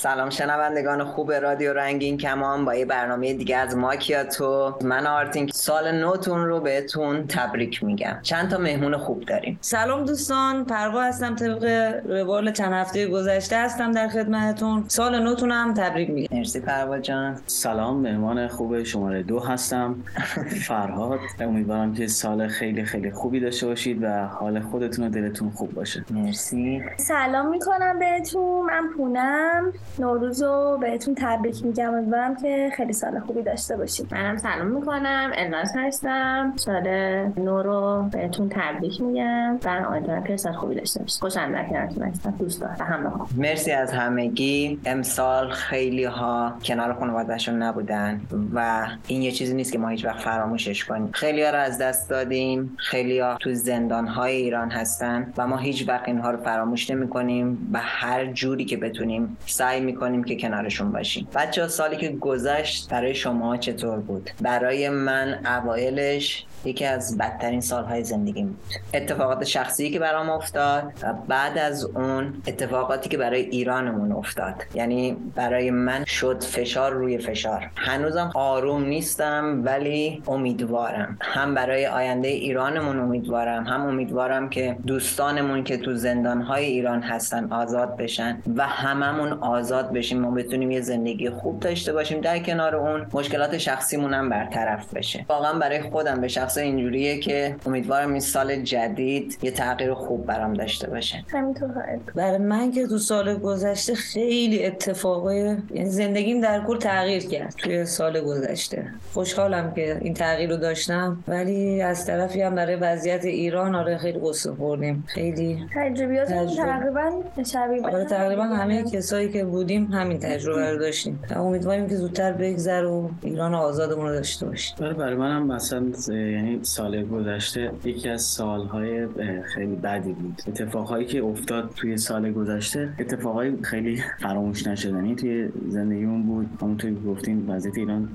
سلام شنوندگان خوب رادیو رنگین کمان با یه برنامه دیگه از ماکیاتو. من آرتین سال نوتون رو بهتون تبریک میگم. چند تا مهمون خوب داریم. سلام دوستان پروا هستم طبق روال چند هفته گذشته هستم در خدمتتون. سال نوتون هم تبریک میگم. مرسی پروا جان. سلام مهمان خوب شماره دو هستم. فرهاد امیدوارم که سال خیلی خیلی خوبی داشته باشید و حال خودتون و دلتون خوب باشه. مرسی. سلام می‌کنم بهتون. من پونم. نوروز رو بهتون تبریک میگم. امیدوارم که خیلی سال خوبی داشته باشید منم سلام می‌کنم. الناس هستم. سال نو رو بهتون تبریک میگم و امیدوارم که سال خوبی داشته باشید خوشم در کنارتون هستم دوست دارم همه مرسی از همگی. امسال خیلی ها کنار خانوادهشون نبودن و این یه چیزی نیست که ما هیچ وقت فراموشش کنیم. خیلی ها رو از دست دادیم. خیلی ها تو زندان های ایران هستن و ما هیچ وقت اینها رو فراموش نمی کنیم و هر جوری که بتونیم سعی می‌کنیم که کنارشون باشیم. بچه سالی که گذشت برای شما چطور بود؟ برای من اوایلش یکی از بدترین سالهای زندگیم بود. اتفاقات شخصی که برام افتاد و بعد از اون اتفاقاتی که برای ایرانمون افتاد. یعنی برای من شد فشار روی فشار. هنوزم آروم نیستم ولی امیدوارم. هم برای آینده ایرانمون امیدوارم هم امیدوارم که دوستانمون که تو زندانهای ایران هستن آزاد بشن و هممون آزاد بشیم ما بتونیم یه زندگی خوب داشته باشیم در کنار اون مشکلات شخصیمون هم برطرف بشه. واقعا برای خودم به شخص اینجوریه که امیدوارم این سال جدید یه تغییر خوب برام داشته باشه. همینطور برای من که تو سال گذشته خیلی اتفاقای یعنی زندگیم در کل تغییر کرد توی سال گذشته. خوشحالم که این تغییر رو داشتم ولی از طرفی هم برای وضعیت ایران آره خیلی قصه خوردیم. خیلی تجربیات تقریبا شبیه آره تقریبا همه کسایی که بودیم همین تجربه رو داشتیم. امیدواریم که زودتر بگذر و ایران آزادمون رو داشته باشیم. برای برای منم مثلا یعنی سال گذشته یکی از سالهای خیلی بدی بود. اتفاقهایی که افتاد توی سال گذشته اتفاقای خیلی فراموش نشدنی توی زندگیمون بود. همونطوری گفتیم وضعیت ایران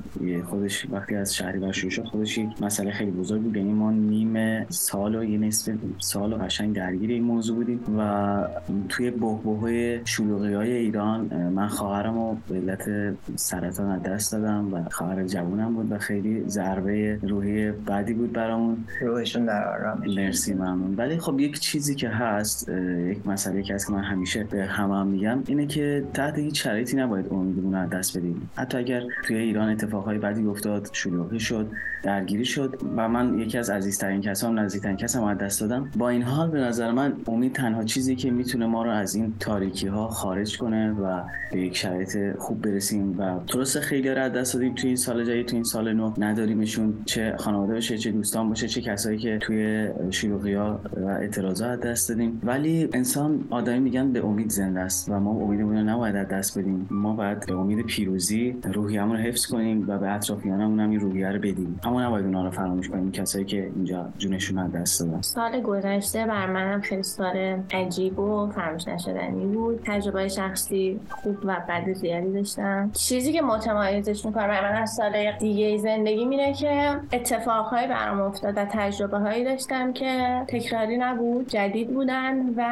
خودش وقتی از شهری و شد خودش مسئله خیلی بزرگ بود. یعنی ما نیم سال و یه نصف سال و قشنگ درگیر این موضوع بودیم و توی بحبوه شلوغی های ایران من خواهرم و به علت سرطان از دست دادم و خواهر جوونم بود و خیلی ضربه روحی بعدی بود برامون. روحشون در آرام مرسی ممنون. ولی خب یک چیزی که هست یک مسئله که هست که من همیشه به همه هم میگم اینه که تحت هیچ شرایطی نباید امیدمون از دست بدیم. حتی اگر توی ایران اتفاقهای بدی افتاد شلوغی شد درگیری شد و من یکی از عزیزترین کسام نزدیکترین کسام از دست دادم. با این حال به نظر من امید تنها چیزی که می‌تونه ما رو از این تاریکی ها خارج کنه و به یک شرایط خوب برسیم و درست خیلی را دست دادیم. توی این سال جدید توی این سال نو نداریمشون چه خانواده باشه چه دوستان باشه چه کسایی که توی شلوغی ها و اعتراضات دست دادیم. ولی انسان آدمی میگن به امید زنده است و ما امیدمون رو نباید از دست بدیم. ما باید به امید پیروزی روحیه‌مون رو حفظ کنیم و به اطرافیانمون هم این روحیه رو بدیم. اما نباید اونها رو فراموش کنیم. کسایی که اینجا جونشون از دست دادن. سال گذشته بر منم خیلی سال عجیب و فراموش نشدنی بود. تجربه شخصی خوب و بد زیادی داشتم. چیزی که متمایزش می‌کنه برای من از سال دیگه زندگی میره که اتفاقهای برام افتاد و تجربه هایی داشتم که تکراری نبود جدید بودن و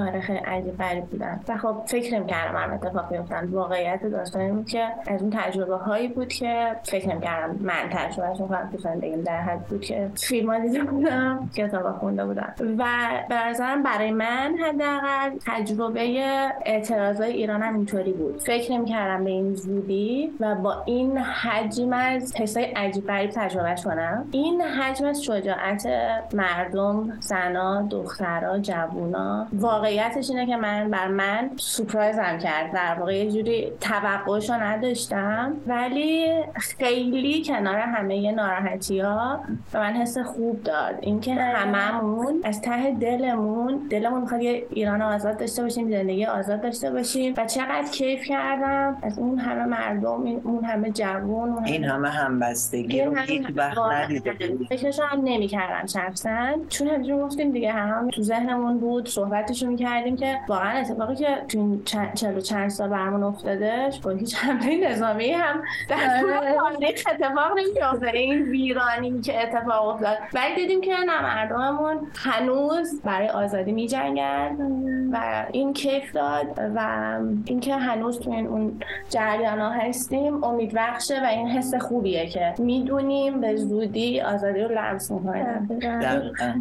آره خیلی عجیب غریب بودن. و خب فکر نمی‌کردم هم اتفاق بیفتن واقعیت داستان بود که از اون تجربه هایی بود که فکر نمی‌کردم من تجربهش می‌کنم تو زندگیم. در حد بود که فیلم دیده بودم کتاب خونده بودم. و به برای من حداقل تجربه اعتراضای ایران هم اینطوری بود. فکر نمی‌کردم به این زودی و با این حجم از حسای عجیب غریب تجربه کنم. این حجم از شجاعت مردم زنا دخترها جوونا واقعیتش اینه که من بر من سورپرایزم کرد. در واقع یه جوری توقعشو نداشتم. ولی خیلی کنار همه ناراحتی ها به من حس خوب داد. اینکه هممون از ته دلمون دلمون می‌خواد یه ایران آزاد داشته باشیم زندگی آزاد داشته باشیم و چقدر کیف کردم؟ از اون همه مردم اون همه جوون این همه همبستگی رو هیچ وقت ندیده فکرش هم نمی کردم شخصا. چون همینجور گفتیم دیگه هم تو ذهنمون بود صحبتشو می‌کردیم که واقعا اتفاقی که تو این چند چند سال برمون افتاده با هیچ حمله نظامی هم در تاریخ اتفاق نمیافته. این ویرانی که اتفاق افتاد. ولی دیدیم که نه مردممون هنوز برای آزادی میجنگن و این کیف داد و اینکه هنوز تو این اون جریان ها هستیم امید بخشه و این حس خوبیه که می‌دونیم به زودی آزادی رو لمس می‌کنیم.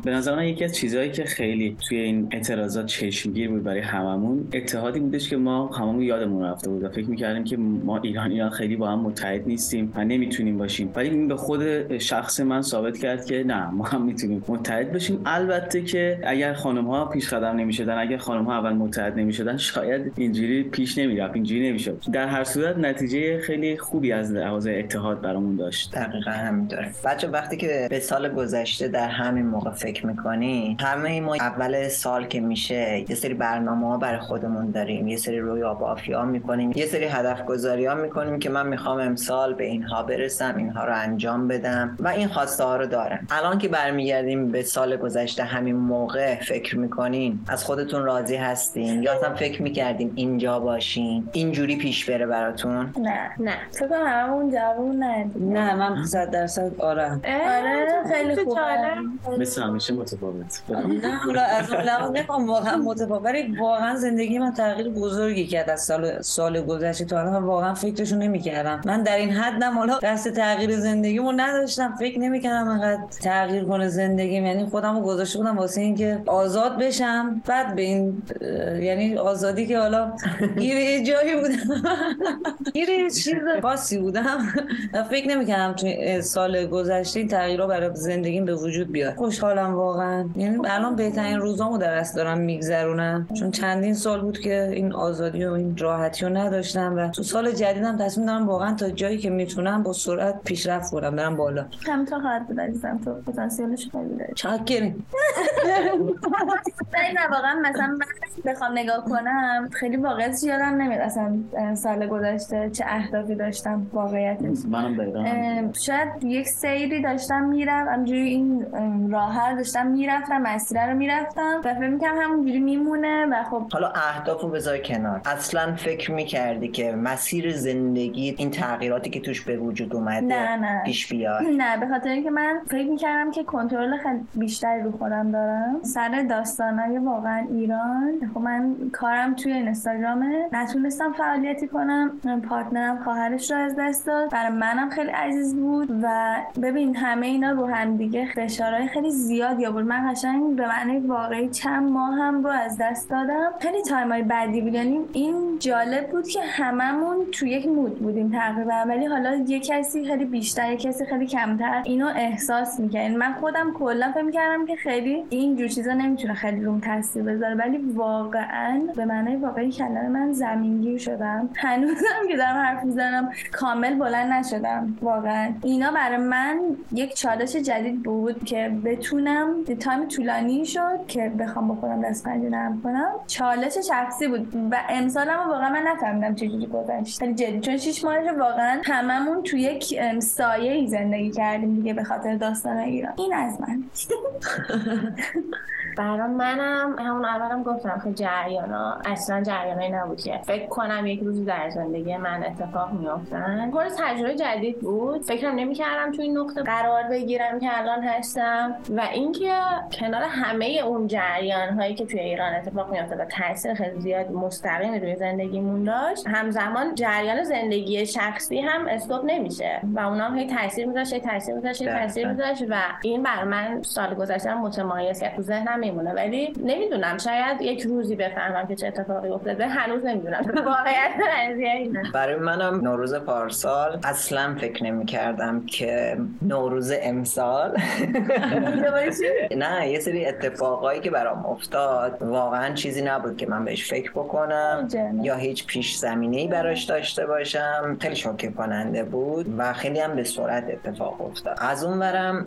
به نظر من یکی از چیزهایی که خیلی توی این اعتراضات چشمگیر بود برای هممون اتحادی بودش که ما هممون یادمون رفته بود و فکر می‌کردیم که ما ایرانیان خیلی با هم متحد نیستیم و نمی‌تونیم باشیم. ولی این به خود شخص من ثابت کرد که نه ما هم می‌تونیم متحد بشیم. البته که اگر خانم ها پیش قدم نمی‌شدن اگر خانم ها اول متحد نمی‌شدن شاید اینجوری پیش نمی‌رفت اینجوری نمی‌شد. در هر صورت نتیجه خیلی خوبی از لحاظ اتحاد برامون داشت. دقیقا همینطوره بچه وقتی که به سال گذشته در همین موقع فکر می‌کنی همه ما اول سال که میشه یه سری برنامه ها برای خودمون داریم. یه سری رویا بافی می‌کنیم. یه سری هدف گذاری ها می‌کنیم که من می‌خوام امسال به اینها برسم اینها رو انجام بدم و این خواسته ها رو دارم. الان که برمیگردیم به سال گذشته همین موقع فکر می‌کنین از خودتون راضی هستین؟ یا اصلا فکر می‌کردین اینجا باشین. اینجوری پیش بره براتون؟ نه. نه. تو کنم همون جوون نه. نه من صد درصد آره. آره. خیلی خوبه. مثل همیشه متفاوت. نه حالا از اون لحاظ نکنم واقعا متفاوت ولی واقعا زندگی من تغییر بزرگی کرد از سال سال گذشته تا الان. واقعا فکرشو نمی‌کردم. من در این حدم حالا دست تغییر زندگیمو نداشتم. فکر نمی‌کردم انقدر تغییر کنه زندگیم. یعنی خودم رو گذاشته بودم واسه اینکه آزاد بشم. بعد به این یعنی آزادی که حالا گیر یه جایی بودم. گیر یه چیز خاصی بودم. و فکر نمی‌کردم توی سال گذشته این تغییرها برای زندگیم به وجود بیاد خوشحالم واقعا. یعنی الان بهترین روزامو در دست دارم میگذرونم. چون چندین سال بود که این آزادی و این راحتی رو نداشتم و تو سال جدیدم تصمیم دارم واقعا تا جایی که می‌تونم با سرعت پیشرفت کنم. برم بالا. هم تا خواهد بود عزیزم. تو پتانسیلش خیلی داری چاکریم نه واقعا مثلا من بخوام نگاه کنم خیلی واقعیتش یادم نمیاد اصلا سال گذشته چه اهدافی داشتم واقعیتش. منم دقیقا شاید یک سیری داشتم میرم همجوری این راه داشتم می‌رفتم مسیره رو می‌رفتم و فکر می‌کنم همونجوری میمونه و خب حالا اهداف رو بذار کنار. اصلا فکر می‌کردی که مسیر زندگی این تغییراتی که توش به وجود اومده نه نه. پیش بیاد؟ نه به خاطر اینکه من فکر می‌کردم که کنترل خیلی بیشتری رو خودم دارم. سر داستانای واقعا ایران خب من کارم توی اینستاگرامه. نتونستم فعالیتی کنم. partner م خواهرش رو از دست داد. برای منم خیلی عزیز بود و ببین همه اینا رو هم دیگه فشارهای خیلی زیادی آورد من قشنگ به معنی واقعی چند ماه هم رو از دست دادم. خیلی time ای بدی بود. یعنی این جالب بود که هممون تو یک mood بودیم تقریبا. ولی حالا یه کسی خیلی بیشتر یه کسی خیلی کمتر اینو احساس می‌کنه یعنی من خودم کلا فکر می‌کردم که خیلی این جور چیزا نمی‌تونه خیلی روم تاثیر بذاره. ولی واقعا به معنای واقعی کلمه من زمینگیر شدم. هنوزم که دارم حرف می‌زنم کامل بلند نشدم واقعا. اینا برای من یک چالش جدید بود که بتونم تایم طولانی شد که بخوام خودم دست پنجه نرم کنم. چالش شخصی بود و امسالم واقعا من نفهمیدم چجوری گذشت. خیلی جدی چون شیش ماهش واقعا هممون تو یک سایه ای زندگی کردیم دیگه به خاطر داستان ایران. این از من. برای منم همون اولم گفتم که جریان ها اصلا جریان نبود که. فکر کنم یک روزی در زندگی من اتفاق میافتن. پر از تجربه جدید بود. فکرم نمی‌کردم تو این نقطه قرار بگیرم که الان هستم. و اینکه کنار همه اون جریان هایی که توی ایران اتفاق میافته و تاثیر خیلی زیاد مستقیم روی زندگیمون داشت همزمان جریان زندگی شخصی هم استوب نمیشه. و اونا هم هی تاثیر میذاشت تاثیر میذاشت تاثیر میذاشت و این بر من سال گذشته متمایز کرد. تو ذهنم میمونه. ولی نمی‌دونم شاید یک روزی بفهمم که چه اتفاقی افتاده. هنوز نمی‌دونم. واقعیت اینه. برای منم نوروز پارسال اصلا فکر نمی کردم که نوروز امسال. نه یه سری اتفاقایی که برام افتاد واقعا چیزی نبود که من بهش فکر بکنم. یا هیچ پیش زمینه ای براش داشته باشم. خیلی شوکه کننده بود و خیلی هم به سرعت اتفاق افتاد. از اون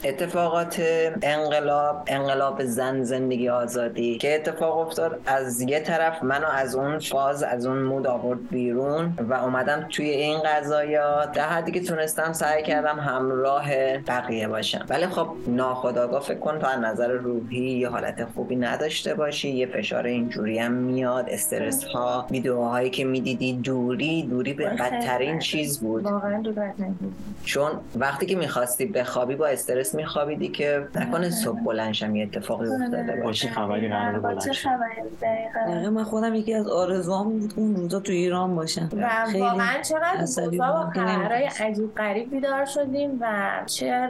اتفاقات انقلاب انقلاب زن زندگی آزادی که اتفاق افتاد. از یه طرف منو از اون فاز از اون مود آورد بیرون و اومدم توی این قضایا. در حدی که تونستم سعی کردم همراه بقیه باشم. ولی خب ناخداگاه فکر کن تو از نظر روحی یه حالت خوبی نداشته باشی. یه فشار اینجوری هم میاد. استرس ها ویدیوهایی که می‌دیدی دوری دوری به بدترین چیز بود. چون وقتی که می‌خواستی بخوابی با استرس میخوابیدی که نکنه صبح بلنشم یه اتفاقی افتاده. با چه خبری قرار با بلند چه شد. خبری؟ دقیقا. دقیقا من خودم یکی از آرزوام بود اون روزا تو ایران باشم. و خیلی واقعا چقدر روزا با خبرهای. عجیب غریب بیدار شدیم و چه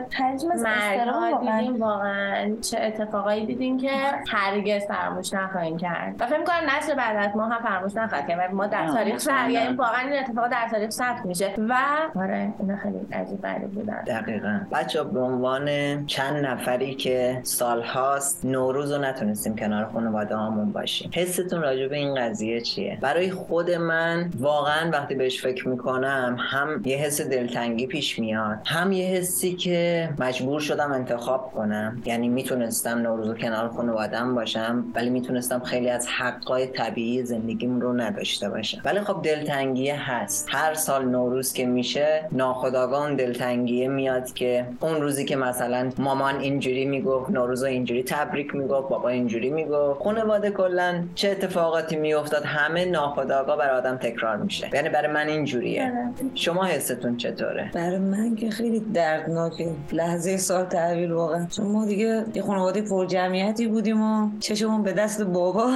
واقعا دیدیم واقعا چه اتفاقایی دیدیم که هرگز فراموش نخواهیم کرد. و فکر می‌کنم نسل بعد از ما هم فراموش نخواهد کرد. ما در تاریخ. یعنی واقعا این اتفاق در تاریخ ثبت میشه. و آره اینا خیلی عجیب غریب بودن. دقیقا. بچه به عنوان چند نفری که سالهاست نوروز رو نتونستیم کنار خانواده همون باشیم. حستون راجع به این قضیه چیه؟ برای خود من واقعا وقتی بهش فکر می‌کنم هم یه حس دلتنگی پیش میاد هم یه حسی که مجبور شدم انتخاب کنم. یعنی می‌تونستم نوروز رو کنار خانوادم باشم ولی می‌تونستم خیلی از حقای طبیعی زندگیم رو نداشته باشم. ولی خب دلتنگی هست. هر سال نوروز که میشه ناخداگاه اون دلتنگیه میاد که اون روزی که مثلا مامان اینجوری می‌گفت نوروز رو اینجوری تبریک می‌گفت بابا اینجوری می‌گفت خانواده کلا چه اتفاقاتی میافتاد همه ناخداگاه برای آدم تکرار میشه. یعنی برای من اینجوریه. شما حستون چطوره؟ برای من که خیلی دردناکه. لحظه سال تحویل واقعا. چون ما دیگه یه خانواده پر جمعیتی بودیم و چشمون به دست بابا.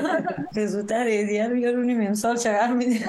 که زودتر هدیه رو بیارونیم امسال چقدر میدیم؟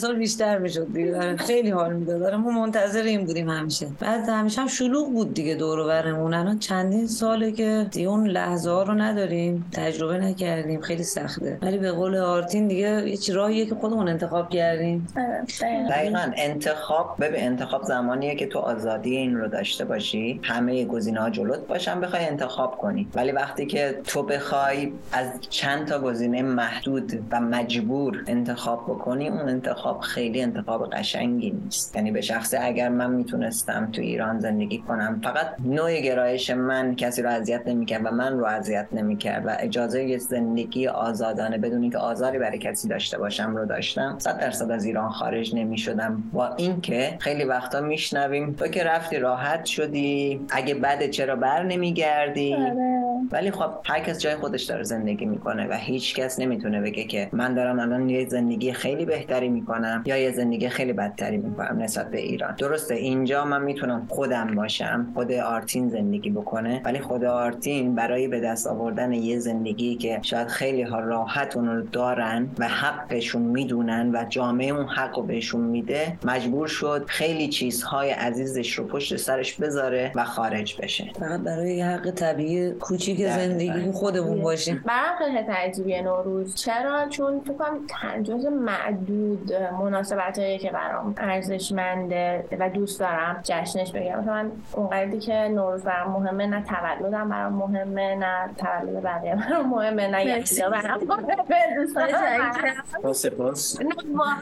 سال بیشتر می‌شد دیگه. آره، خیلی حال می‌داد. آره، ما منتظر این بودیم همیشه. بعد همیشه هم شلوغ بود دیگه دور و برمون. الان چندین ساله که دیگه اون لحظه ها رو نداریم تجربه نکردیم خیلی سخته. ولی به قول آرتین دیگه یه چی راهیه که خودمون انتخاب کردیم. آره، دقیقاً. دقیقا. انتخاب ببین انتخاب زمانیه که تو آزادی این رو داشته باشی همه گزینه ها جلوت باشن بخوای انتخاب کنی. ولی وقتی که تو بخوای از چند تا گزینه محدود و مجبور انتخاب بکنی اون انتخاب خیلی انتخاب قشنگی نیست. یعنی به شخصه اگر من می‌تونستم تو ایران زندگی کنم فقط نوع گرایش من کسی رو اذیت نمی‌کرد و من رو اذیت نمی‌کرد و اجازه یه زندگی آزادانه بدون اینکه آزاری برای کسی داشته باشم رو داشتم. صد درصد از ایران خارج نمی‌شدم. با اینکه خیلی وقتا میشنویم. تو که رفتی راحت شدی. اگه بعد چرا بر نمیگردی؟ آره. ولی خب هر کس جای خودش داره زندگی می‌کنه و هیچ کس نمی‌تونه بگه که من دارم الان یه زندگی خیلی بهتری می‌کنم یا یه زندگی خیلی بدتری می‌کنم نسبت به ایران. درسته اینجا من می‌تونم خودم باشم خود آرتین زندگی بکنه. ولی خود آرتین برای به دست آوردن یه زندگی که شاید خیلی ها راحت اون رو دارن و حقشون می‌دونن و جامعه اون حق رو بهشون میده مجبور شد خیلی چیزهای عزیزش رو پشت سرش بذاره و خارج بشه. فقط برای یه حق طبیعی کوچیک. زندگی خودمون باشیم. برام خیلی تعجیبیه نوروز. چرا؟ چون فکر کنم جز معدود مناسبت که برام ارزشمنده و دوست دارم جشنش بگم. مثلا من اونقدری که نوروز برام مهمه نه تولدم برام مهمه نه تولد بقیه برام مهمه نه مرسی. یکیدا برام مهمه سپاس. نه واقعا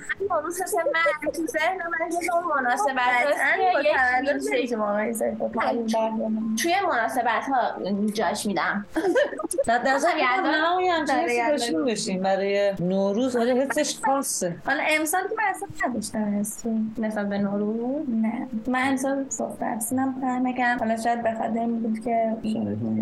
اصلا من تو ذهن من جز اون مناسبت مقایسه با تولد برنامه. توی مناسبت ها جاش میدم. خب،؟ نهایی هم برای نوروز ولی حسش خاصه. حالا امسال که من اصلا نداشتم حسی. نسبت به نوروز؟ نه. من امسال صحبت سینم نکردم حالا شاید به خاطر بود که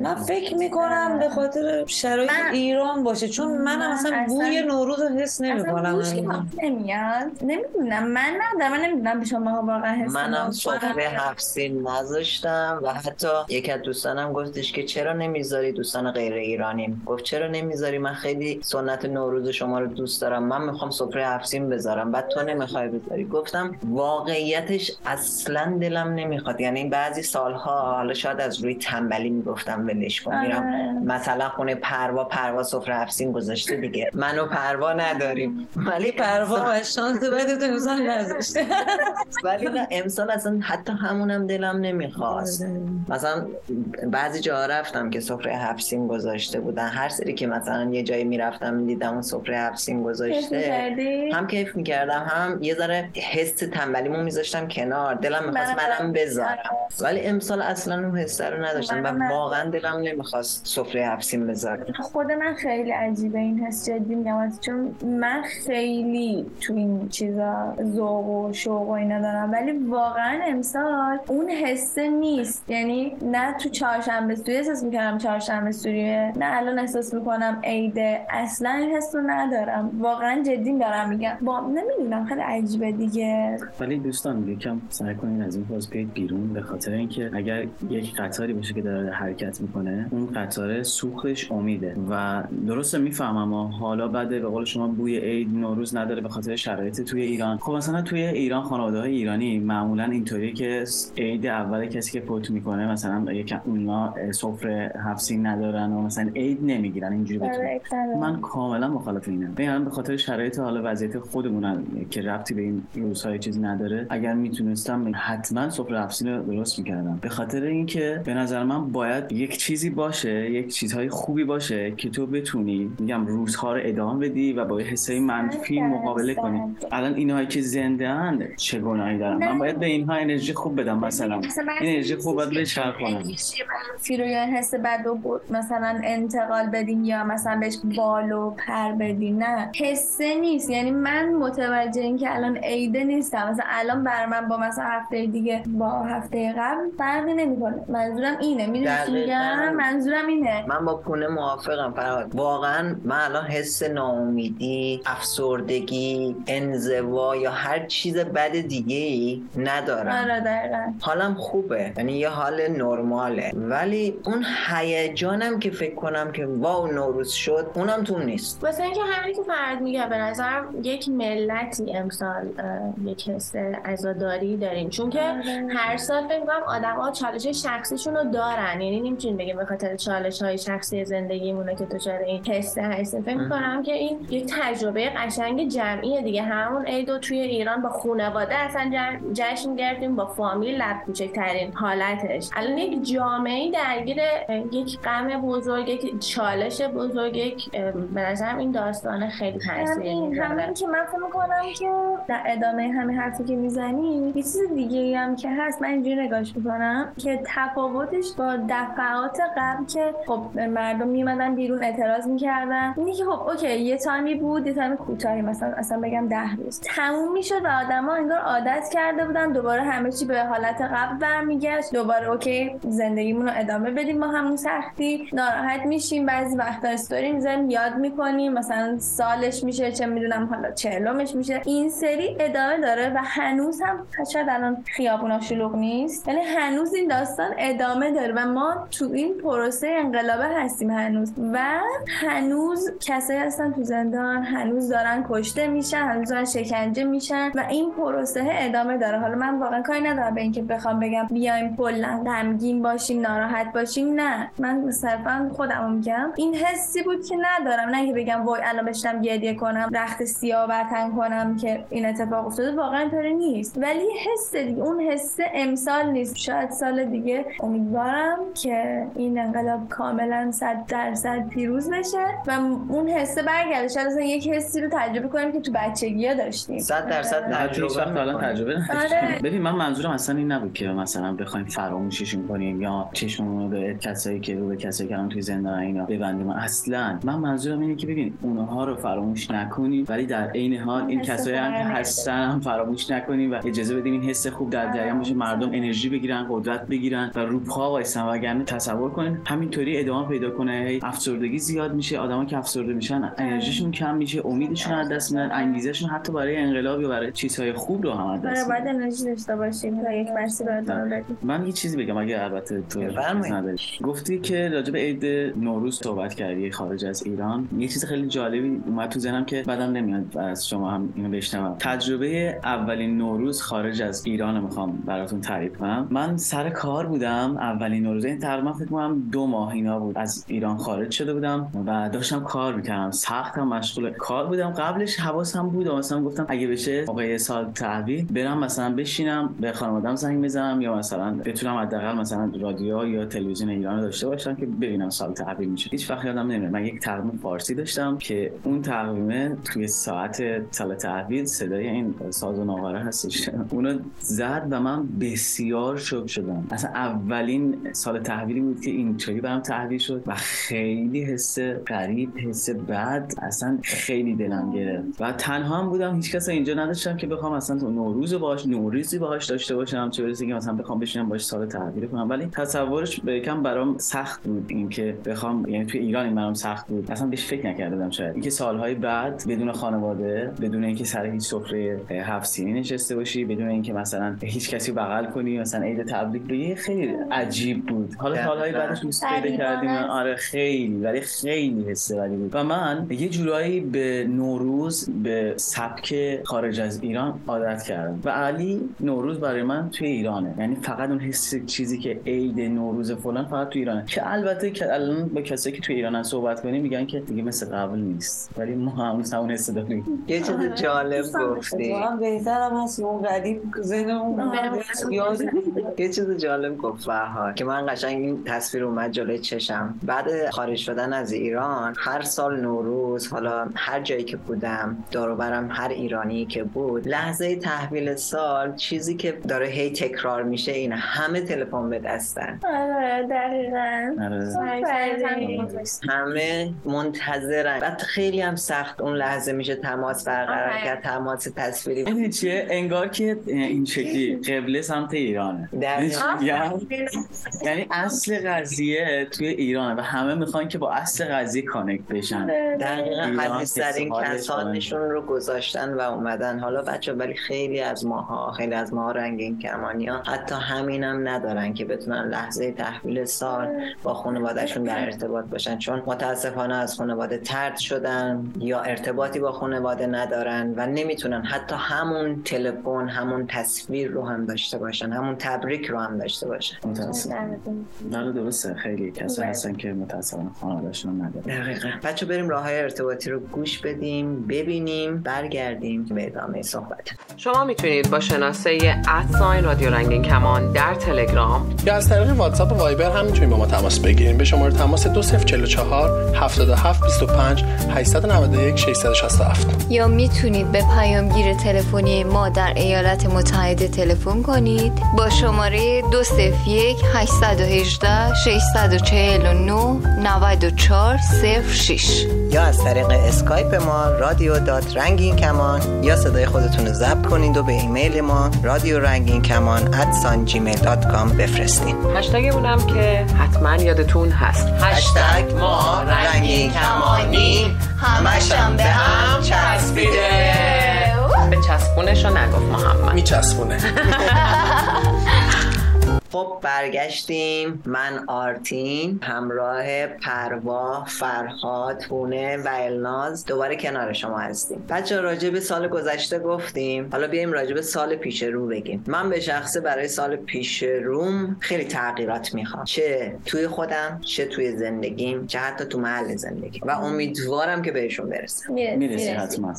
من فکر می‌کنم به خاطر شرایط من- ایران باشه. چون من من اصلا اصلا- بوی نوروز رو حس اصلا نمی‌کنم گوش که نمیاد. نمی‌دونم. من نه من نمی‌دونم به شما واقعا حس منم نمی‌کنم. سفره هفسین نذاشتم و حتی یکی از دوستانم گفتش که چرا نمی‌ذاری؟ دوستان غیر ایرانیم. گفت چرا نمی‌ذاری؟ من خیلی سنت نوروز شما رو دوست دارم. من می‌خوام سفره هفسین بذارم. بعد تو نمی‌خوای بذاری. گفتم واقعیتش اصلا دلم نمی‌خواد. یعنی بعضی سالها حالا شاید از روی تنبلی می‌گفتم ولش کن میرم. مثلا خونه پروا پروا سفره هفسین گذاشته دیگه. منو پروا نداریم. ولی پروا شانس بدت امسال نذاشته ولی نه امسال اصلا حتی همونم دلم نمی‌خواست. مثلا بعضی جاها رفتم که سفره هفسین گذاشته بودن. هر سری که مثلا یه جایی می‌رفتم دیدم اون سفره هفسین گذاشته؟ هم کیف می‌کردم هم یه ذره حس تنبلیمو میذاشتم کنار. دلم می‌خواست منم- بذارم. ولی امسال اصلا اون حسه رو نداشتم و. واقعا دلم نمی‌خواست. سفره هفسین بذارم خود من خیلی عجیبه این حس جدی میگم از- چون من خیلی تو این چیزا ذوق و شوق و اینا دارم ولی واقعا امسال اون حسه نیست. یعنی نه تو چهارشنبه سوری احساس می‌کردم چهارشنبه سوریه نه الان احساس می‌کنم عیده اصلا این حس رو ندارم. واقعا جدی دارم میگم. با نمی‌دونم خیلی عجیبه دیگه. ولی دوستان یکم سعی کنید از این پست بیرون به خاطر اینکه اگر یک قطاری باشه که داره حرکت می‌کنه اون قطار سوختش امیده و درسته می‌فهمم حالا بعد به قول شما بوی عید نوروز نداره به خاطر شرایط توی ایران. خب مثلا توی ایران خانواده های ایرانی معمولا اینطوری که عید اول کسی که فوت می‌کنه مثلا یک اونا سفره هفت ندارن و مثلا عید نمی‌گیرن اینجوری آره، بتونه من کاملا مخالف اینم. به خاطر شرایط حالا وضعیت خودمون که ربطی به این روزهای چیزی نداره اگر می‌تونستم حتما سفره هفت رو درست می‌کردم. به خاطر اینکه به نظر من باید یک چیزی باشه یک چیزهای خوبی باشه که تو بتونی میگم روزها رو ادامه بدی و با حسای منفی مقابله کنی. الان اینهایی که زنده اند چه گناهی دارن؟ من باید به اینها انرژی خوب بدم مثلا. این انرژی خوب باید بچرخ کنم فیرو یا حس بد و مثلا انتقال بدیم یا مثلا بهش بال و پر بدیم. نه. حسه نیست. یعنی من متوجه این که الان عیده نیستم. مثلا الان بر من با مثلا هفته دیگه با هفته قبل فرقی نمی‌کنه. منظورم اینه. می‌دونی میگم؟ منظورم اینه من با پونه موافقم فرهاد. واقعا من الان حس ناامیدی افسردگی انزوا یا هر چیز بد دیگه ای ندارم. آره دقیقا. حالم خوبه یعنی یه حال نرماله. ولی اون هیجانم که فکر کنم که واو نوروز شد اونم تو نیست. واسه اینکه همینی که فرد میگه به نظرم یک ملتی امسال یک حس عزاداری داریم. چون که آره. هر سال فکر کنم آدما چالش شخصیشون رو دارن. یعنی نمی‌تونیم بگیم به خاطر چالش های شخصی زندگیمونه که دچار این حس هستیم. فکر می‌کنم که این یک تجربه قشنگ جمعیه دیگه. همون عید توی ایران با خانواده اصلا جشن گرفتیم با فامیل لب کوچکترین حالتش. الان یک جامعه درگیر یک غم بزرگ یک چالش بزرگ یک به نظرم این داستان خیلی تاثیر همین که من فکر می‌کنم که در ادامه همین حرفی که می‌زنی یه چیز دیگه هم که هست من اینجوری نگاش می‌کنم که تفاوتش با دفعات قبل که خب مردم میمدن بیرون اعتراض می‌کردن. اینی که خب okay یه time ی بود یه time ی کوتاهی مثلا اصلا بگم ده روز. تموم می‌شد و آدما انگار عادت کرده بودن دوباره همه چی به حالت قبل برمیگشت. دوباره okay زندگیمون رو ادامه بدیم با همون سختی. ناراحت میشیم بعضی وقتا استوری می‌ذاریم یاد می‌کنیم. مثلا سالش میشه چه می‌دونم حالا چهلمش میشه. این سری ادامه داره و هنوز هم شاید الان خیابونا شلوغ نیست. ولی هنوز این داستان ادامه داره و ما تو این پروسه انقلابه هستیم هنوز و هنوز کسایی هستن تو زندان هنوز دارن کشته میشن هنوز دارن شکنجه میشن و این پروسه ادامه داره. حالا من واقعا کاری ندارم به اینکه بخوام بگم بیایم کلا غمگین باشیم ناراحت باشیم نه. من صرفا خودمو میگم این حسی بود که ندارم. نه که بگم وای الان بشتم گریه کنم رخت سیاه برتن کنم که این اتفاق افتاده. واقعا اینطوری نیست. ولی حس دیگه اون حس امسال نیست. شاید سال دیگه امیدوارم که این انقلاب کاملا صد درصد پیروز بشه و اون حسه برگرده. شاید اصلا یک حسی رو تجربه کنیم که تو بچگی ها داشتیم. صد درصد تجربه الان تجربه آره. ببین من منظورم اصلا این نبود که مثلا بخوایم فراموششون کنیم یا چشممون رو به کسایی که رو به کسایی که الان توی زندان اینا ببندیم. اصلا من منظورم اینه که ببین اونها رو فراموش نکنیم ولی در عین حال این کسایی هم که هستن هم فراموش نکنیم و اجازه بدیم این حس خوب در جریان باشه مردم انرژی بگیرن قدرت بگیرن و رو پا وایسن. وگرنه تصور کنین همینطوری ادامه پیدا کنه. افسردگی زیاد میشه آدما که افسرده میشن انرژیشون کم میشه امیدشون از دست میدن انگیزشون حتی برای انقلاب یا برای چیزهای خوب رو هم از دست باید انرژی داشته باشیم. تا یک مرسی من یه چیزی بگم اگه البته تو نداری. گفتی که راجع به عید نوروز صحبت کردی خارج از ایران. یه چیز خیلی جالبی اومد تو ذهنم که بعدم نمیاد از شما هم اینو بشنوم. تجربه اولین نوروز خارج از ایران می‌خوام براتون تعریف کنم. من سر کار بودم اولین نوروز. این تقریبا فکر کنم دو ماه اینا بود. از ایران خارج شده بودم و داشتم کار می‌کردم. سختم مشغول کار بودم. قبلش حواسم بود مثلا گفتم اگه بشه موقع سال تحویل برم مثلا بشینم به خانوادم زنگ بزنم یا مثلا بتونم حداقل مثلا رادیو یا تلویزیون ایران داشته باشم که ببینم سال تحویل میشه. هیچ وقت یادم نمیاد. من یک تقویم فارسی داشتم که اون تقویمه توی ساعت سال تحویل صدای این ساز و ناقره هستش. اونو زد و من بسیار شوک شدم. اصلا اولین سال تحویلی بود که اینطوری برام تحویل شد و خیلی حس غریب حس بد اصلا خیلی دلم گرفت. و تنها هم بودم هیچ کس اینجا نداشتم که بخوام اصلا تو نوروز باش نوروزی باهاش داشته باشم چه برسه که مثلا بخوام بشینم باش سال تحویل کنم. ولی تصورش به کم برام سخت بود اینکه بخوام یعنی توی ایران این برام سخت بود. اصلا بهش فکر نکردم شاید. اینکه سالهای بعد بدون خانواده بدون اینکه سر هیچ سفره هفت سینی نشسته باشی بدون اینکه مثلا مثلا هیچ کسی بغل کنی مثلا عید تبریک بگی خیلی عجیب بود. حالا سالهای بعدش دوست پیدا کردیم. آره خیلی ولی خیلی حسه ولی بود. و من یه جورایی به نوروز به سبک خارج از ایران عادت کردم. و علی نوروز برای من توی ایرانه. یعنی فقط اون حس چیزی که عید نوروز فلان فقط توی ایرانه. که البته که الان با کسایی که توی ایران صحبت کنیم میگن که دیگه مثل قبل نیست. ولی ما هم همون حس داریم. یه چیز آره. جالب گفتی. بهترم هست اون قدیم ذهنمون یه چیز جالب گفت فرهاد که من قشنگ این تصویر اومد جلوی چشم بعد خارج شدن از ایران هر سال نوروز حالا هر جایی که بودم داروبرم هر ایرانی که بود لحظه تحویل سال چیزی که داره هی تکرار میشه اینه همه تلفن به دستن آره دقیقا آره. همه منتظرن بعد خیلی هم سخت اون لحظه میشه تماس برقرار. کرد تماس تصویری این چیه انگار که این شکلی قبله سمت ایرانه دقیقاً. می‌گم؟ یعنی اصل قضیه توی ایرانه و همه می‌خوان که با اصل قضیه کانکت بشن. دقیقا ایران استفاده کسانشون رو گذاشتن و اومدن. حالا بچه ولی خیلی از ماها خیلی از ماها رنگین کمانی ها حتی همین هم ندارن که بتونن لحظه تحویل سال با خانوادهشون در ارتباط باشن. چون متاسفانه از خانواده ترد شدن یا ارتباطی با خانواده ندارن و نمی‌تونن حتی همون تلفن همون تصویر رو هم داشته باشن همون تبریک رو هم داشته باشن. متاسفم نه درسته. خیلی کسا هستن که متاسفانه خانوادهشون هم ندارن. دقیقا. بچه بریم راه های ارتباطی رو گوش بدیم ببینیم برگردیم به ادامه صحبت. شما می‌تونید با شناسه ادساین رادیو رنگین کمان در تلگرام یا از طریق واتساپ و وایبر هم می‌تونید با ما تماس بگیریم به شماره تماس 2044 77 25 891 667 یا می‌تونید به پیامگیر تلفنی ما در ایالات متحده تلفن کنید. با شماره 201 818 649 94 06 یا از طریق اسکایپ ما رادیو دات رنگین کمان یا صدای خودتون رو ضبط کنید و به ایمیل ما رادیو رنگین کمان at sign جیمیل dot com بفرستین hashtag مون هم که حتما یادتون هست. hashtag ما رنگین کمانی همش هم به هم چسبیده. به چسبونش رو نگفت محمد. میچسبونه. خب برگشتیم. من آرتین همراه پروا فرهاد هونه و الناز دوباره کنار شما هستیم. بچه راجع به سال گذشته گفتیم. حالا بیایم راجع به سال پیش رو بگیم. من به شخصه برای سال پیش روم خیلی تغییرات می‌خوام. چه توی خودم چه توی زندگیم چه حتی تو محل زندگی. و امیدوارم که بهشون برسم. می‌رسی حتما.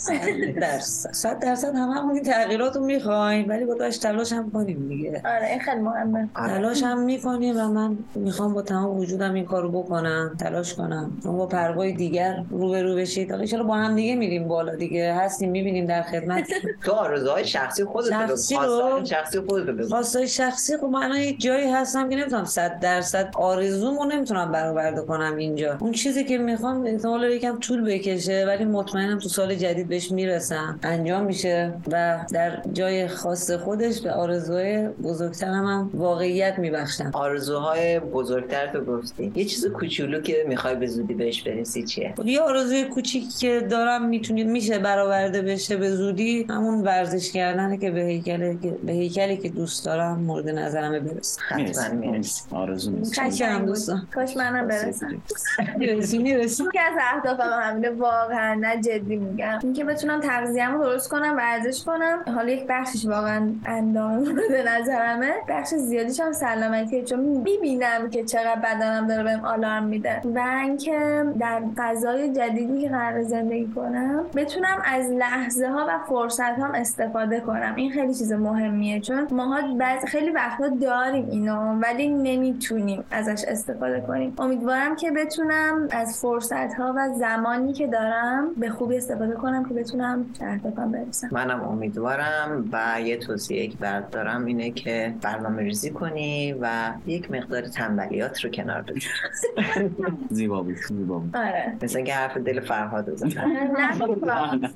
درصد صد درصد همه همون تغییرات رو می‌خوایم ولی با داشت تلاش هم کنیم دیگه. آره این خیلی مهمه. تلاش هم می‌کنیم و من می‌خوام با تمام وجودم این کارو بکنم تلاش کنم. شما با پروای دیگر رو به رو بشید. حالا ان با هم دیگه میریم بالا دیگه؟ هستیم می‌بینیم در خدمت. تو آرزوهای شخصی خودت. شخصی رو- شخصی خودت رو. خواستای شخصی؟ خب من یه جایی هستم که نمی‌تونم صد درصد آرزومو نمی‌تونم برآورده کنم اینجا. اون چیزی که می‌خوام احتمال یکم طول بکشه ولی مطمئنم تو سال جدید بهش می‌رسم. انجام میشه و در جای خاص خودش به آرزوهای بزرگترم هم واقعیت میبخشم. آرزوهای بزرگتر تو گفتی. یه چیز کوچولو که می‌خوای به زودی بهش برسی چیه؟ یه آرزوی کوچیکی که دارم می‌تونید میشه برآورده بشه به زودی همون ورزش کردنه که به هیکل به هیکلی که دوست دارم مورد نظرم برسه حتما می‌رسی آرزو دوستان کاش منم برسم. می‌رسی که از اهدافم همینه. واقعا نه جدی میگم. اینکه بتونم تغذیه‌مو درست کنم ورزش کنم. حالا یک بخشش واقعا اندام مورد نظرمه. بخش زیادیش هم سلامتیه چون می‌بینم که چقدر بدنم داره بهم آلارم میده. و اینکه در فضای جدیدی که قرار زندگی کنم بتونم از لحظه ها و فرصت هم استفاده کنم. این خیلی چیز مهمیه چون ماها بعض خیلی وقتا داریم اینو ولی نمی‌تونیم ازش استفاده کنیم. امیدوارم که بتونم از فرصت ها و زمانی که دارم به خوبی استفاده کنم که بتونم اهدافم برسم. منم امیدوارم و یه توصیه که برات دارم اینه که برنامه ریزی کنی. کنی و یک مقدار تنبلیات رو کنار بذاری زیبا بود زیبا بود آره. مثل اینکه حرف دل فرهاد رو. نه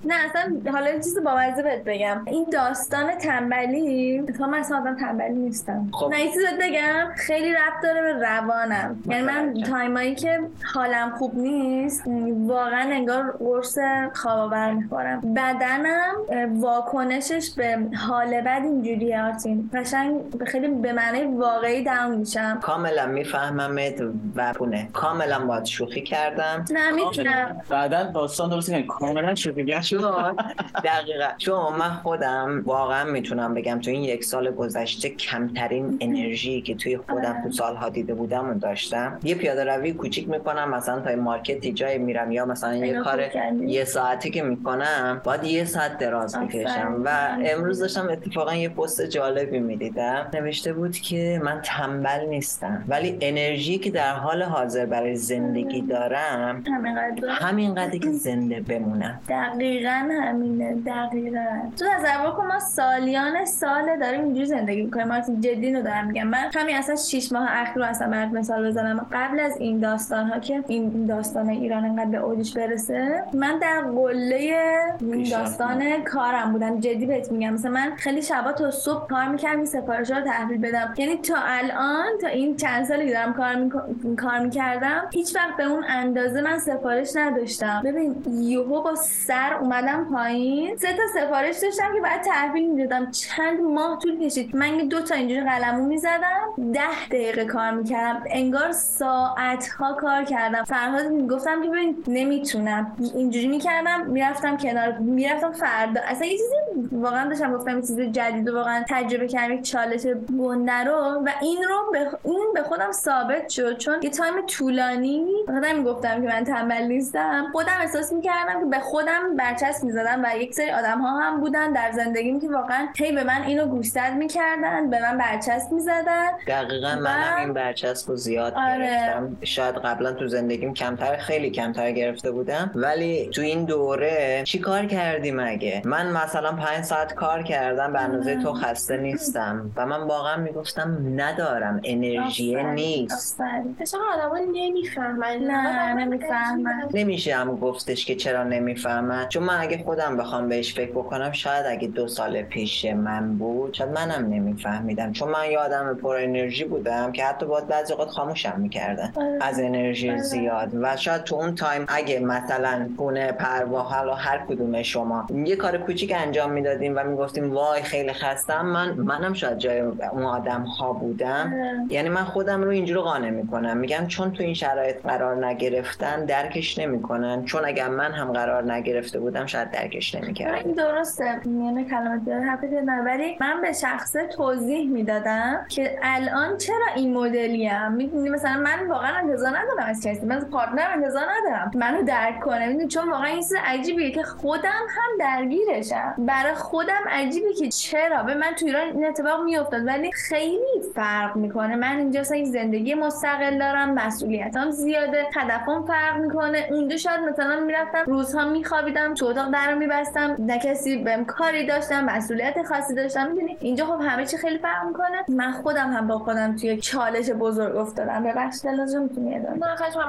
نه اصلا حالا یه چیز بامزه بهت بگم. این داستان تنبلی اتفاقا من اصلا آدم تنبلی نیستم. خب. نه یه چیز بهت بگم. خیلی ربط داره به روانم. یعنی من. تایمایی که حالم خوب نیست واقعا انگار قرص خواب آور می‌خورم. بدنم واکنشش به حال بد اینجوریه آرتین. قشنگ خیلی به معنی واقعی داون میشم. کاملا میفهممت و پونه. کاملا باید شوخی کردم. نه می‌تونم بعدا داستان درست کنیم کاملا شوخیگر شد دقیقا. چون من خودم واقعا می‌تونم بگم تو این یک سال گذشته کمترین انرژی که توی خودم تو سالها دیده بودم و داشتم. یه پیاده روی کوچیک می‌کنم مثلا تا مارکتی جای میرم یا مثلا یه کار. یه ساعتی که می‌کنم باید یه ساعت دراز. بکشم و امروز داشتم اتفاقا یه پست جالبی می‌دیدم. نوشته بود که من تنبل نیستم. ولی انرژی که در حال حاضر برای زندگی دارم همینقدر همینقدر که زنده بمونم. دقیقا همینه دقیقا. تو تصور کن ما سالیان ساله داریم اینجوری زندگی می‌کنیم. مارتین جدی رو دارم میگم. من همین اصلا شیش ماه اخیر رو اصلا برات مثال بزنم. قبل از این داستان ها که این داستان ایران انقدر به اوجش برسه من در قله این داستان کارم بودم. جدی بهت میگم. مثلا من خیلی شبا تا صبح کار می‌کردم این سفارش رو تحویل بدم. یعنی تا الان تا این چند سالی که دارم کار می‌ک- کار می‌کردم هیچ وقت به اون اندازه من سفارش نداشتم. ببین یهو با سر اومدم پایین سه تا سفارش داشتم که بعد تحویل می‌دادم. چند ماه طول کشید. من دو تا اینجوری قلمو می‌زدم ده دقیقه کار می‌کردم. انگار ساعت ها کار کردم. فرهاد می‌گفتم که ببین نمی‌تونم. اینجوری می‌کردم می‌رفتم کنار می‌رفتم فردا. اصلا یه چیزی واقعا داشتم گفتم یه چیز جدید واقعا تجربه کردم یک چالش گنده رو و این رو به این به خودم ثابت شد. چون یه تایم طولانی خودم می‌گفتم که من تنبل نیستم. خودم احساس می‌کردم که به خودم برچسب می‌زدم و یک سری آدم ها هم بودن در زندگیم که واقعا هی به من اینو گوشزد می‌کردن به من برچسب می‌زدن دقیقا و- منم این برچسب رو زیاد آره. گرفتم. شاید قبلا تو زندگیم کمتر خیلی کمتر گرفته بودم. ولی تو این دوره چی کار کردی مگه من مثلا پنج ساعت کار کردم به اندازه تو خسته نیستم. و من واقعا می‌گفتم ندارم. انرژی نیست. اصلا آدما نمی‌فهمن. نه نمی‌فهمم نمیشه هم گفتش که چرا نمی‌فهمن؟ چون من اگه خودم بخوام بهش فکر بکنم شاید اگه دو سال پیش من بود شاید منم نمیفهمیدم. چون من یه آدم پر انرژی بودم که حتی باید بعضی اوقات خاموشم می‌کردن آره. از انرژی آره. زیاد. و شاید تو اون تایم اگه مثلا خونه پروا حالا هر کدوم شما یه کار کوچیک انجام می‌دادیم و می‌گفتیم وای خیلی خستم من منم شاید جای اون آدم ها بودم. یعنی من خودم رو اینجوری قانع می‌کنم. میگم چون تو این شرایط قرار نگرفتن درکش نمی‌کنن. چون اگر من هم قرار نگرفته بودم شاید درکش نمی‌کردم این درسته. میونه کلمات بیاره حرفت نه ولی من به شخصه توضیح می‌دادم که الان چرا این مدلیم؟ می‌دونی مثلا من واقعا انتظار ندارم از کسی. من از پارتنرم انتظار ندارم منو درک کنه. می‌دونی چون واقعا این چیز عجیبیه که خودم هم درگیرشم. برای خودم عجیبه که چرا؟ به من تو ایران این اتفاق میافتاد. ولی خیلی فرق می‌کنه. من اینجا یک زندگی مستقل دارم مسئولیتام زیاده هدفم فرق می‌کنه. اونجا شاید مثلا می‌رفتم روزها میخوابیدم تو اتاق در میبستم نه کسی بهم کاری داشتم مسئولیت خاصی داشتم. می‌دونی؟ اینجا خب همه چی خیلی فرق می‌کنه. من خودم هم با خودم توی چالش بزرگ افتادم. ببخشید لازم می‌تونی ادامه.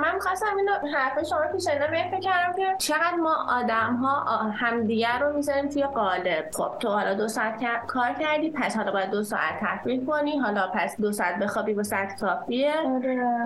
من می‌خواستم اینو حرف شما که شنیدم فکر کردم که چقدر ما آدم ها همدیگر رو می‌ذاریم توی قالب. خب تو حالا دو ساعت کار کردی پس حالا باید دو ساعت تحویل کنی. حالا پس دو ساعت بخوابی با ساعت کافیه.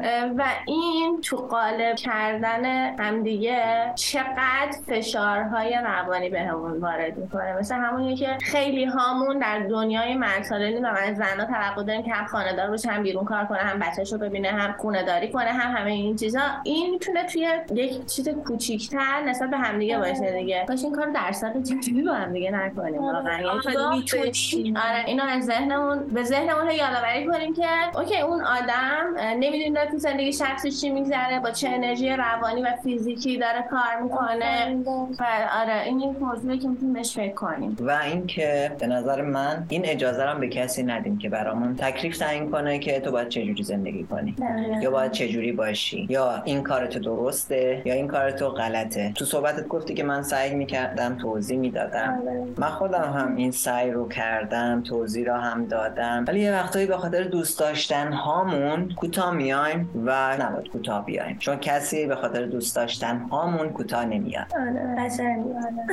اه، و این تو قالب کردن همدیگه چقدر فشارهای روانی بهمون وارد می‌کنه. مثل همونیه که خیلی هامون در دنیای مرسالینی و من زنها توقع داریم که هم خانه‌دار باشه هم بیرون کار کنه هم بچه‌شو ببینه هم خونه داری کنه هم همه این چیزا. این می‌تونه توی یک چیز کوچیک‌تر نسبت به همدیگه باشه دیگه. کاش این کارو در سطح جدی با همدیگه نکنیم واقعا. یعنی آگاه می‌تونیم. بشیم. آره اینو از ذهنمون به ذهنمون هی یادآوری کنیم که اوکی اون آدم نمی‌دونه داره تو زندگی شخصی چی میگذره با چه انرژی روانی و فیزیکی داره کار می‌کنه. و آره این یک موضوعی که می‌تونیم بهش فکر کنیم. و اینکه به نظر من این اجازه رو به کسی ندیم که برامون تکلیف تعیین کنه که تو باید چجوری زندگی کنی. یا باید چجوری باشی. یا این کار تو درسته یا این کار تو غلطه. تو صحبتت گفتی که من سعی می‌کردم توضیح می‌دادم. من خودم هم این سعی رو کردم توضیح رو هم دادم. ولی یه وقتایی به خاطر دوست داشتن هامون کوتاه میایم و نباید کوتاه بیایم. چون کسی به خاطر دوست داشتن هامون کوتاه نمیاد. آره قشنگی آره.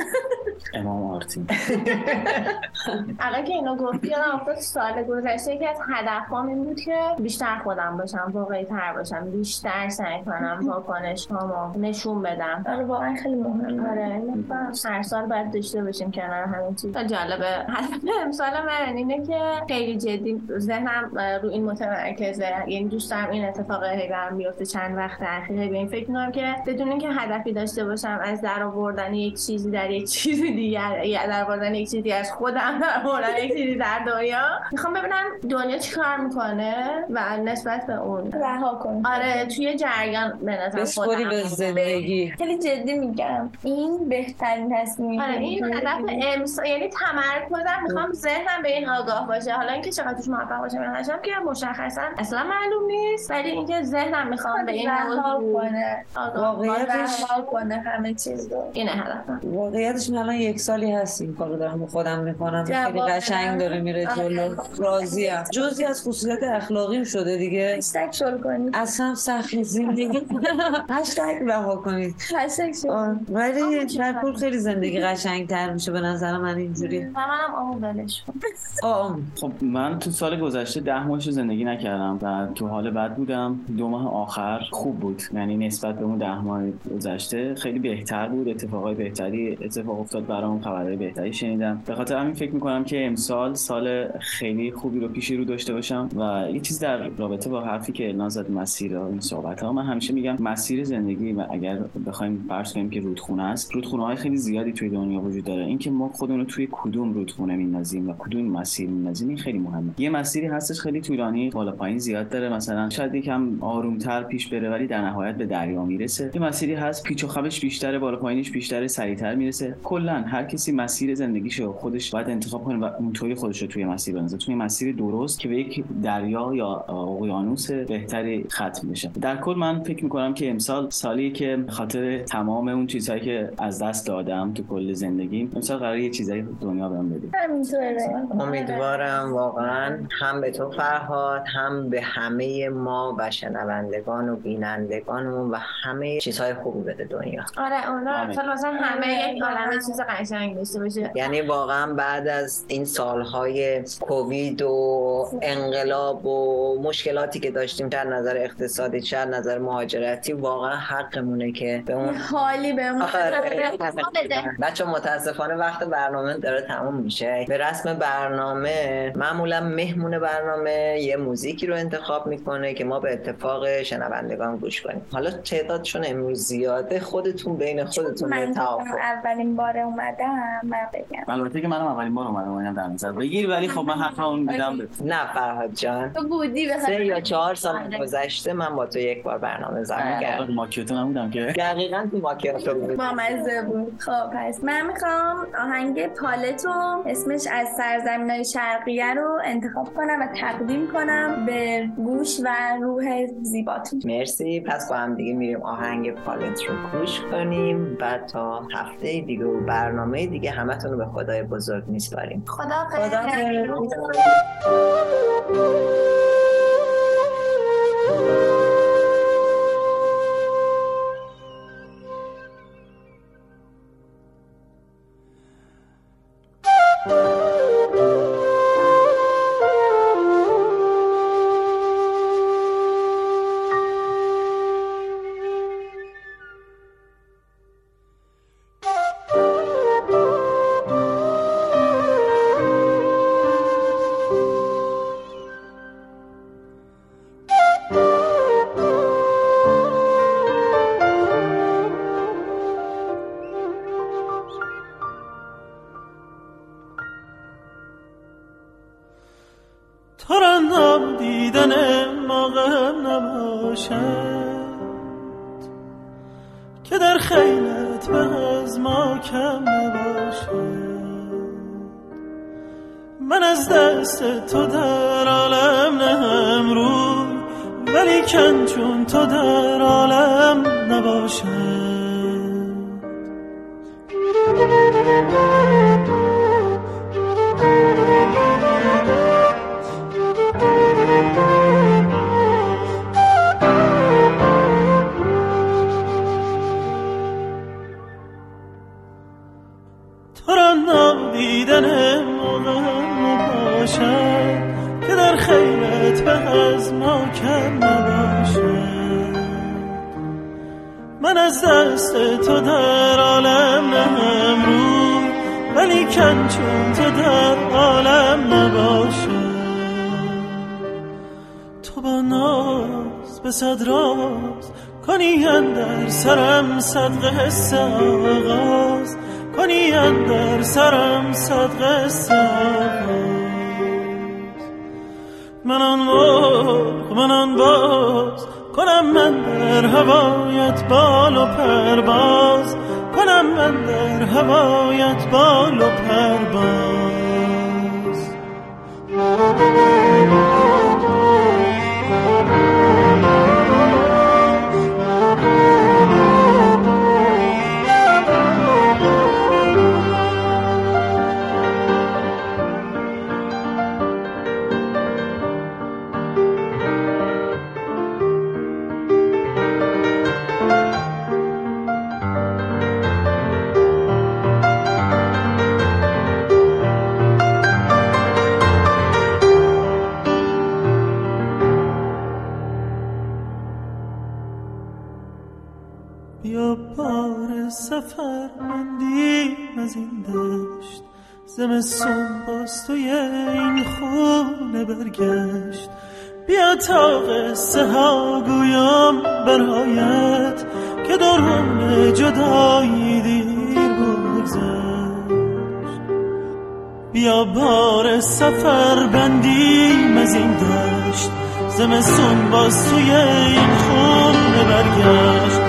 امام آرتین. الان که اینو گفتی یادم افتاد سال گذشته یکی از هدفهام این بود که بیشتر خودم باشم واقعی تر باشم بیشتر سعی کنم واکنش هامو نشون بدم. آره واقعا خیلی مهمه. آره هر سال باید داشته باشیم کنار همین چیز. جالبه هدف امسال من اینه که خیلی جدی ذهنم رو این متمرکزه. یعنی دوست دارم این اتفاق هی برام بیفته چند وقت اخیر به این فکر کنم که بدون اینکه هدفی داشته باشم از در آوردن یک چیزی در یک چیز دیگر یا در آوردن یک چیزی از خودم در آوردن یک چیزی در دنیا می‌خوام ببینم دنیا چی کار می‌کنه و نسبت به اون. رها کن. آره توی جریان به خودم. به زندگی. خیلی جدی میگم. این بهترین تصمیم آره این هدف امسال یعنی تمرکزم می‌خوام ذهنم به این آگاه باشه. حالا اینکه چقدر توش موفق باشم یا نشم که مشخصا اصلا معلوم نیست ولی اینکه ذهنم می‌خوام به این موضوع کنه. واقعیتش کنه همه چیز رو. اینه هدفم. واقعیتش من الان یک سالی هست این کارو دارم خودم می‌کنم. خیلی قشنگ. داره میره آره. جلو. راضیم جزی از خصوصیت اخلاقیم شده دیگه. هشتگ شل کنید اصلا سخت زندگی. هشتگ رها کنید هشتگ شل ولی در کل خیلی زندگی قشنگ تر میشه به نظر من اینجوری. منم آمو ولش خب من تو سال گذشته ده ماهش زندگی نکردم و تو حال بد بودم. دو ماه آخر خوب بود. یعنی نسبت به اون ده ماه گذشته خیلی بهتر بود. اتفاقای بهتری اتفاق افتاد برام خبرهای بهتری شنیدم. به خاطر همین فکر می‌کنم که امسال سال خیلی خوبی رو پیش رو داشته باشم و یه چیز در رابطه با حرفی که الان زد مسیر این صحبت ها من همیشه میگم مسیر زندگی و اگر بخوایم فرض کنیم که رودخونه است رودخونه های خیلی زیادی توی دنیا وجود داره. اینکه ما خودمون رو توی کدوم رودخونه میندازیم و کدوم مسیر میندازیم این خیلی مهمه. یه مسیری هستش خیلی طولانی بالا پایین زیاد داره. مثلا شاید یکم آرومتر پیش بره ولی در نهایت به دریا می‌رسه. یه مسیری هست پیچ و خمش بیشتره بالا پایینش بیشتره سریعتر می‌رسه. کلا هر کسی مسیر زندگیشو خودش باید انتخاب کنه و اونطوری خودش رو توی مسیر بنازه توی مسیر درست که به یک دریا یا اقیانوس بهتری ختم بشه. در کل من فکر می‌کنم که امسال سالی که خاطر تمام اون چیزهایی که از دست دادم تو کل زندگیم امسال قرار یه چیزایی دنیا بهم بده امیدوارم واقعا. هم به تو فرهاد هم به همه ما و شنوندگان و بینندگانمون و همه چیزهای خوبی بده دنیا. آره اونا آره. مثلا همه یک عالمه چیز قشنگ داشته باشه. یعنی واقعا بعد از این سالهای کووید و انقلاب و مشکلاتی که داشتیم چه از نظر اقتصادی چه از نظر مهاجرتی واقعا حقمونه که به اون حالی بهمون آره. بده. بچه متاسفانه وقت برنامه داره تموم میشه. به رسم برنامه معمولا مهمون برنامه یه موزیکی رو انتخاب می‌کنه که ما به اتفاق شنوندگان گوش کنیم. حالا تعدادشون امروز زیاده خودتون بین خودتون من اولین بار اومدم من بگم. البته که منم اولین بار اومدم اومدم در نظر بگیر ولی خب من حق اون میدم نه فرهاد جان. تو بودی به سه یا چهار سال آره. گذشته من با تو یک بار برنامه ضبط کردم. ماکیوتو نبودم که. دقیقا تو ماکیاتو بود با مزه بود. خب پس من می‌خوام آهنگ پالتو اسمش از سرزمین های شرقیه رو انتخاب کنم و تقدیم کنم به گوش و روح زیباتون. مرسی. پس با هم دیگه میریم آهنگ پالت رو گوش کنیم و تا هفته دیگه و برنامه دیگه همتون رو به خدای بزرگ میسپاریم. خدا خدا ترنم نباشد که در خیلت به از ما کم نباشد. من از دست تو در عالم نهم روی ولی کن چون تو در عالم نباشد تو با ناز به صد راز. کنی در سرم صدق حس آغاز. کنی در سرم صدق حس من آن مرغ من آن باز. کنم من در هوایت بال و پرواز. کنم من در هوایت بال و پرواز زمستون باز توی این خونه برگشت. بیا تا قصه ها گویم برایت که درون جدایی دیر بگذشت. بیا بار سفر بندیم از این دشت. زمستون باز توی این خونه برگشت.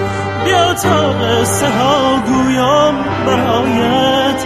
بیا تا قصه ها گویم برایت